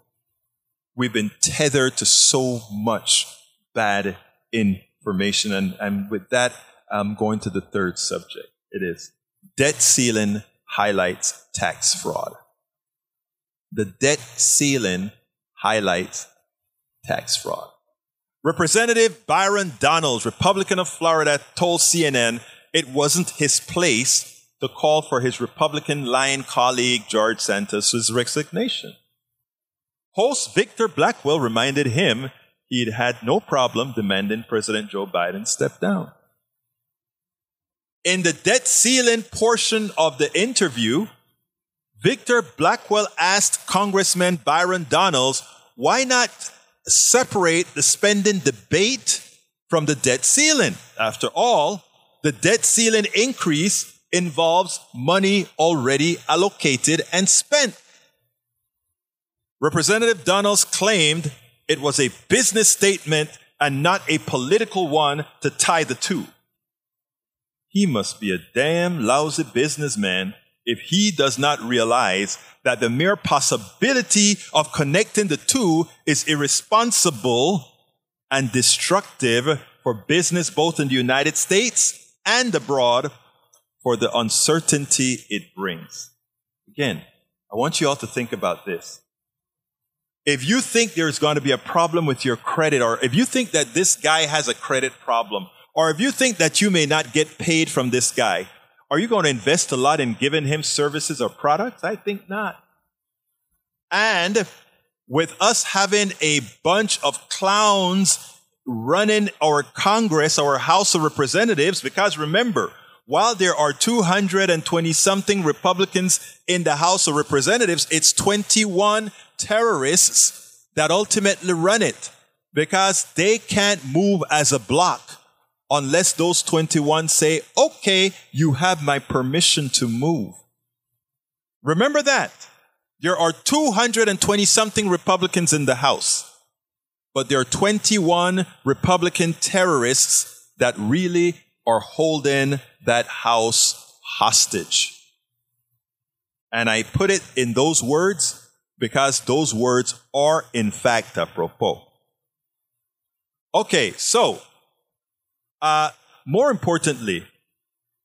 We've been tethered to so much bad information. And, and with that, I'm going to the third subject. It is Debt ceiling highlights tax fraud. The debt ceiling highlights tax fraud. Representative Byron Donalds, Republican of Florida, told CNN it wasn't his place to call for his Republican line colleague George Santos's resignation. Host Victor Blackwell reminded him he'd had no problem demanding President Joe Biden step down. In the debt ceiling portion of the interview, Victor Blackwell asked Congressman Byron Donalds why not separate the spending debate from the debt ceiling. After all, the debt ceiling increase involves money already allocated and spent. Representative Donalds claimed it was a business statement and not a political one to tie the two. He must be a damn lousy businessman if he does not realize that the mere possibility of connecting the two is irresponsible and destructive for business both in the United States and abroad for the uncertainty it brings. Again, I want you all to think about this. If you think there's going to be a problem with your credit, or if you think that this guy has a credit problem, or if you think that you may not get paid from this guy, are you going to invest a lot in giving him services or products? I think not. And with us having a bunch of clowns running our Congress, our House of Representatives, because remember, while there are 220 something Republicans in the House of Representatives, it's 21 terrorists that ultimately run it because they can't move as a block unless those 21 say, okay, you have my permission to move. Remember that. There are 220 something Republicans in the House, but there are 21 Republican terrorists that really are holding that House hostage. And I put it in those words because those words are in fact apropos. Okay, so uh, more importantly,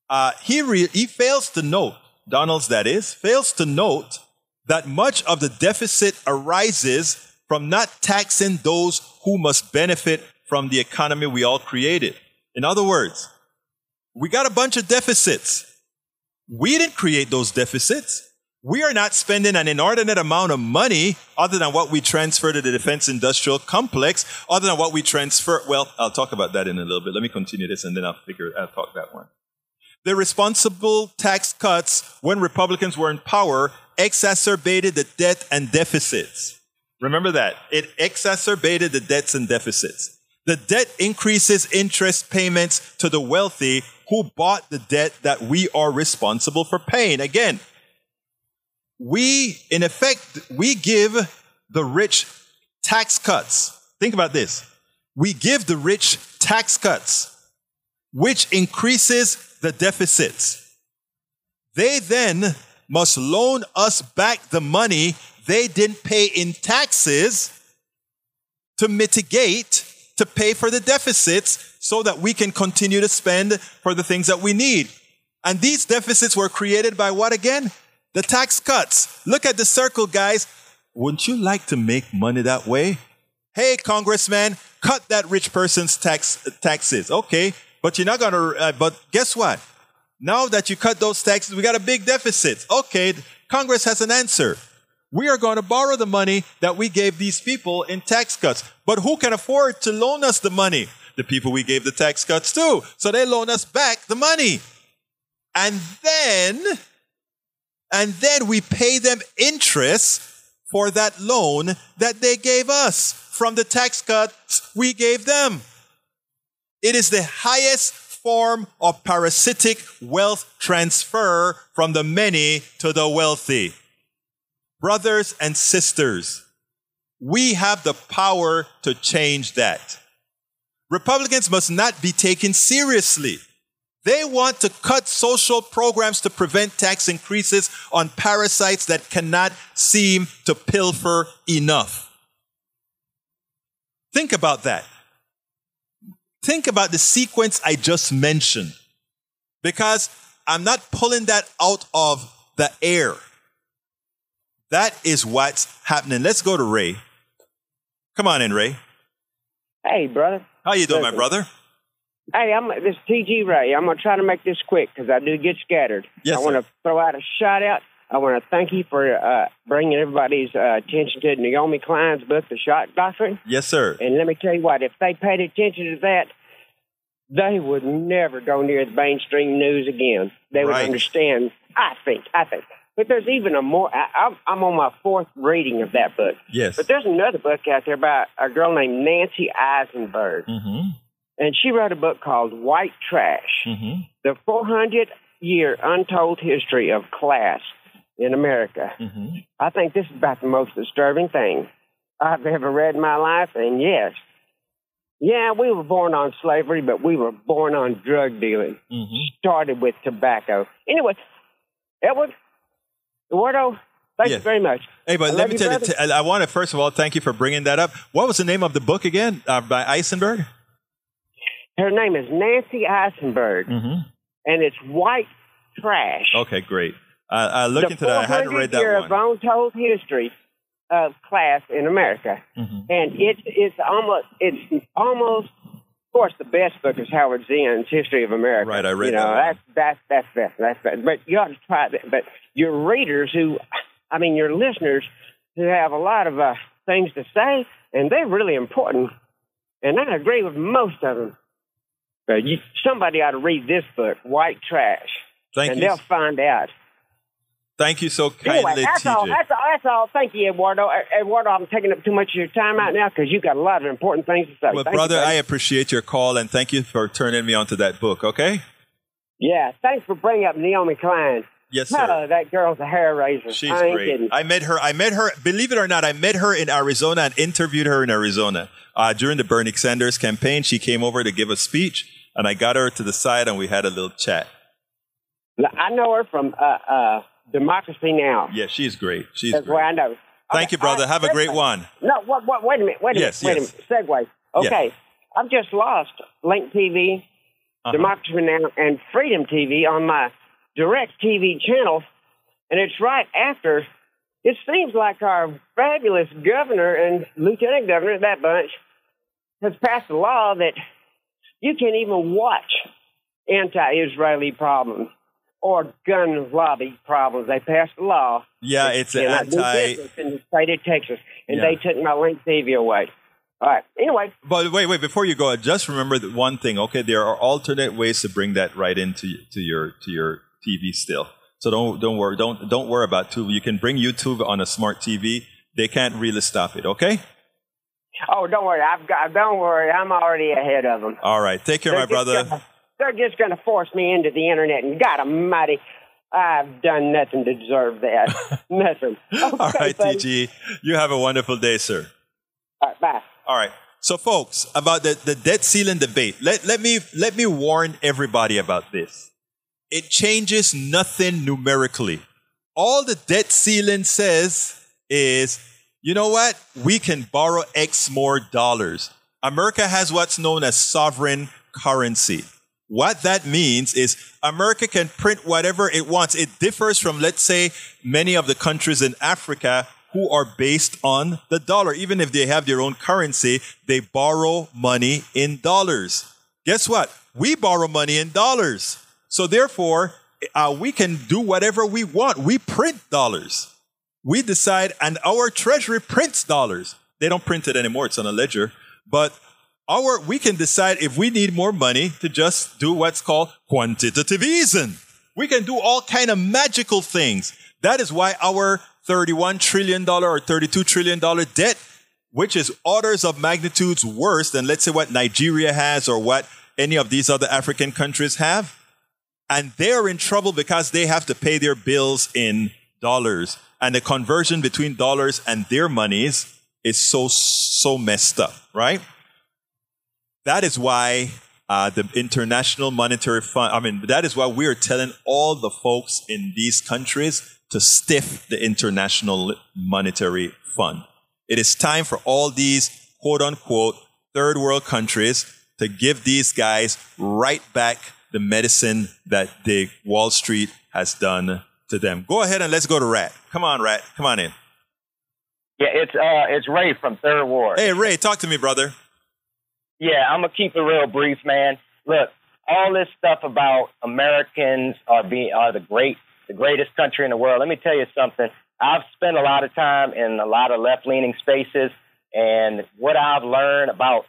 uh, he, re- he fails to note, Donalds that is, fails to note that much of the deficit arises from not taxing those who must benefit from the economy we all created. In other words, we got a bunch of deficits. We didn't create those deficits. We are not spending an inordinate amount of money other than what we transfer to the defense industrial complex, other than what we transfer. Well, I'll talk about that in a little bit. Let me continue this and then I'll figure, I'll talk that one. The responsible tax cuts when Republicans were in power exacerbated the debt and deficits. Remember that. It exacerbated the debts and deficits. The debt increases interest payments to the wealthy who bought the debt that we are responsible for paying. Again, we, in effect, we give the rich tax cuts. Think about this. We give the rich tax cuts, which increases the deficits. They then must loan us back the money they didn't pay in taxes to mitigate, to pay for the deficits so that we can continue to spend for the things that we need. And these deficits were created by what again? The tax cuts. Look at the circle, guys. Wouldn't you like to make money that way? Hey, congressman, cut that rich person's tax taxes. Okay, but you're not gonna. Uh, but guess what? Now that you cut those taxes, we got a big deficit. Okay, Congress has an answer. We are going to borrow the money that we gave these people in tax cuts. But who can afford to loan us the money? The people we gave the tax cuts to. So they loan us back the money. And then, and then we pay them interest for that loan that they gave us from the tax cuts we gave them. It is the highest form of parasitic wealth transfer from the many to the wealthy. Brothers and sisters, we have the power to change that. Republicans must not be taken seriously. They want to cut social programs to prevent tax increases on parasites that cannot seem to pilfer enough. Think about that. Think about the sequence I just mentioned. Because I'm not pulling that out of the air. That is what's happening. Let's go to Ray. Come on in, Ray. Hey, brother. How you doing, my brother? Hey, I'm this is TG Ray. I'm gonna try to make this quick because I do get scattered. Yes, I want to throw out a shout out. I want to thank you for uh, bringing everybody's uh, attention to Naomi Klein's book, The Shock Doctrine. Yes, sir. And let me tell you what, if they paid attention to that, they would never go near the mainstream news again. They would Right. understand. I think. I think. But there's even a more. I, I'm- I'm on my fourth reading of that book. Yes. But there's another book out there about a girl named Nancy Isenberg. Mm-hmm. and she wrote a book called White Trash Mm-hmm. The 400 Year Untold History of Class in America. Mm-hmm. I think this is about the most disturbing thing I've ever read in my life. And yes, yeah, we were born on slavery, but we were born on drug dealing. Mm-hmm. Started with tobacco. Anyway, Edward, Eduardo, thank you very much. Hey, but I let me you, tell you, brother. t- I want to first of all thank you for bringing that up. What was the name of the book again? Uh, by Isenberg? Her name is Nancy Isenberg, Mm-hmm. and it's White Trash. Okay, great. Uh, I looked the into that. I hadn't read that year one. of untold history of class in America, Mhm. and it's it's almost it's almost. Of course, the best book is Howard Zinn's History of America. Right, I read you know, that. That's that's that's best. That's best. But you ought to try that. But your readers, who, I mean, your listeners, who have a lot of uh, things to say, and they're really important. And I agree with most of them. But you, somebody ought to read this book, White Trash, Thank and you. they'll find out. Thank you so kindly, Anyway, that's TJ. all. That's all. That's all. Thank you, Eduardo. Eduardo, I'm taking up too much of your time right now because you've got a lot of important things to say. well, Thank brother, buddy. I appreciate your call and thank you for turning me on to that book. Okay? yeah, thanks for bringing up Naomi Klein. Yes, sir. Oh, that girl's a hair raiser. She's I great. kidding. I met her. I met her. Believe it or not, I met her in Arizona and interviewed her in Arizona uh, during the Bernie Sanders campaign. She came over to give a speech, and I got her to the side, and we had a little chat. I know her from uh, uh, Democracy Now. Yeah, she's great. She's That's where I know. Thank Okay, you, brother. right, Have a great one. No, what, what, wait a minute. Wait a Yes, minute. yes. Wait a minute. Segue. Okay. I've just lost Link TV, Uh-huh. Democracy Now, and Freedom TV on my Direct TV channel, and it's right after it seems like our fabulous governor and lieutenant governor, that bunch, has passed a law that you can't even watch anti-Israeli problems or gun lobby problems. They passed a law. Yeah, it's an anti. business in the state of Texas, and Yeah. they took my Link TV away. All right. Anyway, But wait, wait. Before you go, just remember that one thing. Okay, there are alternate ways to bring that right into to your to your TV still. So don't don't worry. Don't don't worry about Tubi. You can bring YouTube on a smart TV. They can't really stop it. Okay. oh, don't worry. I've got. Don't worry. I'm already ahead of them. All right. Take care, my brother. They're just going to force me into the internet, and God Almighty, I've done nothing to deserve that. (laughs) nothing. Okay, All right, buddy. TG. You have a wonderful day, sir. All right, bye. All right. So, folks, about the, the debt ceiling debate, let, let me let me warn everybody about this. It changes nothing numerically. All the debt ceiling says is, you know what? We can borrow X more dollars. America has what's known as sovereign currency. What that means is America can print whatever it wants. It differs from, let's say, many of the countries in Africa who are based on the dollar. Even if they have their own currency, they borrow money in dollars. Guess what? We borrow money in dollars. So therefore, uh, we can do whatever we want. We print dollars. We decide, and our treasury prints dollars. They don't print it anymore. It's on a ledger. But our, we can decide if we need more money to just do what's called quantitative easing. We can do all kind of magical things. That is why our 31 trillion dollar or 32 trillion dollar debt, which is orders of magnitudes worse than let's say what Nigeria has or what any of these other African countries have, and they're in trouble because they have to pay their bills in dollars, and the conversion between dollars and their monies is so so messed up, right? That is why uh, the International Monetary Fund, I mean, that is why we are telling all the folks in these countries to stiff the International Monetary Fund. It is time for all these quote unquote third world countries to give these guys right back the medicine that the Wall Street has done to them. Go ahead and let's go to Rat. Come on, Rat. Come on in. Yeah, it's uh, it's Ray from Third Ward. Hey, Ray, talk to me, brother. Yeah, I'm gonna keep it real brief, man. Look, all this stuff about Americans are being are the great the greatest country in the world. Let me tell you something. I've spent a lot of time in a lot of left leaning spaces, and what I've learned about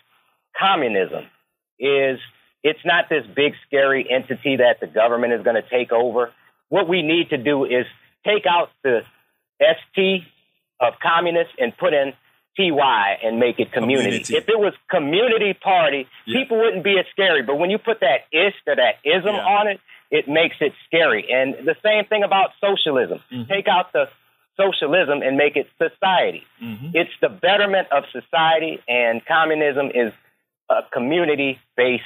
communism is it's not this big scary entity that the government is going to take over. What we need to do is take out the ST of communists and put in TY and make it community. Community. If it was community party, Yeah. people wouldn't be as scary. But when you put that ish or that ism Yeah. on it, it makes it scary. And the same thing about socialism. Mm-hmm. Take out the socialism and make it society. Mm-hmm. It's the betterment of society, and communism is a community based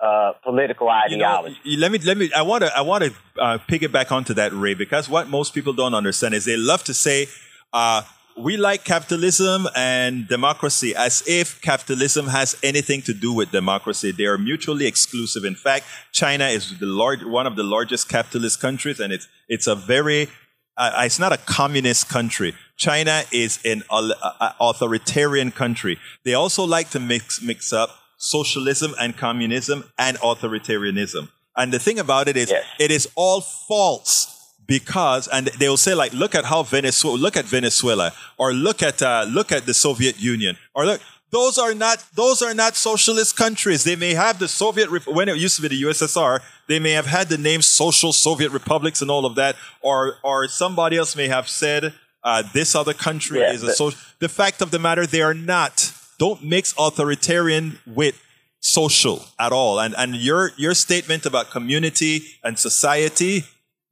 uh, political You know, ideology. let me let me. I want to I want to uh, piggyback onto that, Ray, because what most people don't understand is they love to say, uh, "We like capitalism and democracy," as if capitalism has anything to do with democracy. They are mutually exclusive. In fact, China is the large one of the largest capitalist countries, and it's it's a very uh, it's not a communist country. China is an uh, authoritarian country. They also like to mix mix up socialism and communism and authoritarianism. And the thing about it is, Yes. it is all false because, and they will say like, look at how Venezuela, look at Venezuela, or look at uh, look at the Soviet Union, or look. Those are not those are not socialist countries. They may have the Soviet when it used to be the USSR. They may have had the name social Soviet republics and all of that, or or somebody else may have said uh, this other country Yeah, is a social. The fact of the matter, they are not. Don't mix authoritarian with social at all. And and your your statement about community and society,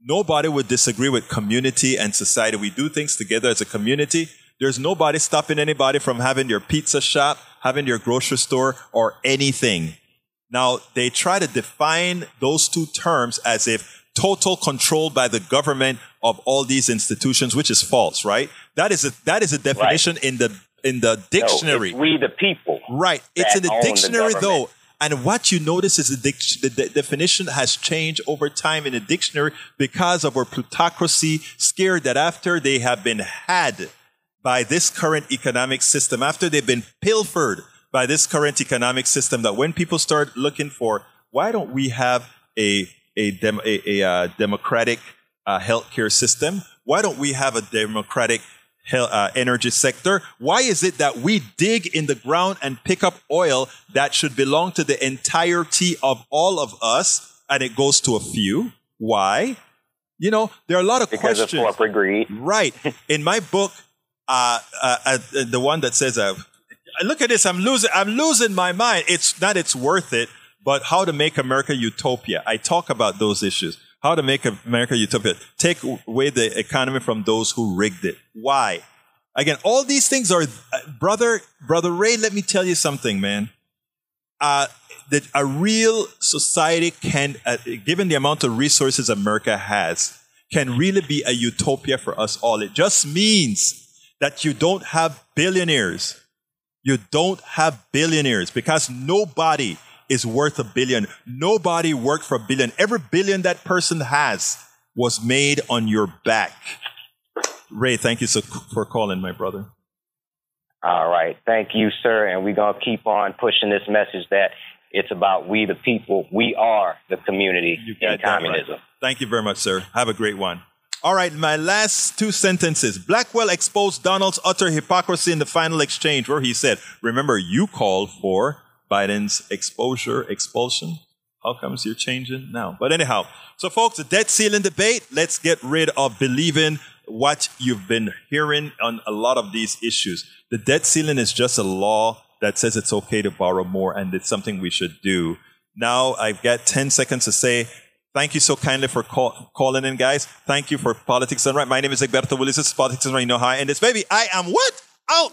nobody would disagree with community and society. We do things together as a community. There's nobody stopping anybody from having your pizza shop, having your grocery store, or anything. Now, they try to define those two terms as if total control by the government of all these institutions, which is false, right? That is a, that is a definition in the in the No, dictionary. it's we the people. Right. It's in the own the dictionary, though. And what you notice is the, the de- definition has changed over time in the dictionary because of our plutocracy, scared that after they have been had by this current economic system, after they've been pilfered by this current economic system, that when people start looking for, why don't we have a, a, dem- a, a uh, democratic uh, healthcare system? Why don't we have a democratic uh, energy sector? Why is it that we dig in the ground and pick up oil that should belong to the entirety of all of us and it goes to a few? Why? You know, there are a lot of because questions. of corporate greed. (laughs) Right. In my book, uh, uh, uh, the one that says, uh, "Look at this, I'm losing, I'm losing my mind." It's not, it's worth it, but how to make America utopia. I talk about those issues. How to make America utopia. Take away the economy from those who rigged it. Why? Again, all these things are, uh, brother, brother Ray. Let me tell you something, man. Uh, that a real society can, uh, given the amount of resources America has, can really be a utopia for us all. It just means that you don't have billionaires. You don't have billionaires because nobody is worth a billion. Nobody worked for a billion. Every billion that person has was made on your back. Ray, thank you so for calling, my brother. All right. Thank you, sir. And we're going to keep on pushing this message that it's about we the people. We are the community in that right. communism. Thank you very much, sir. Have a great one. All right, my last two sentences. Blackwell exposed Donalds' utter hypocrisy in the final exchange, where he said, Remember, you called for Biden's exposure, expulsion. How comes you're changing now? But anyhow, so folks, the debt ceiling debate, let's get rid of believing what you've been hearing on a lot of these issues. The debt ceiling is just a law that says it's okay to borrow more and it's something we should do. Now I've got 10 seconds to say Thank you so kindly for call, calling in, guys. Thank you for Politics Done Right. My name is Egberto Willis. Is Politics Done Right. You know how I end this, baby. I am what? Out.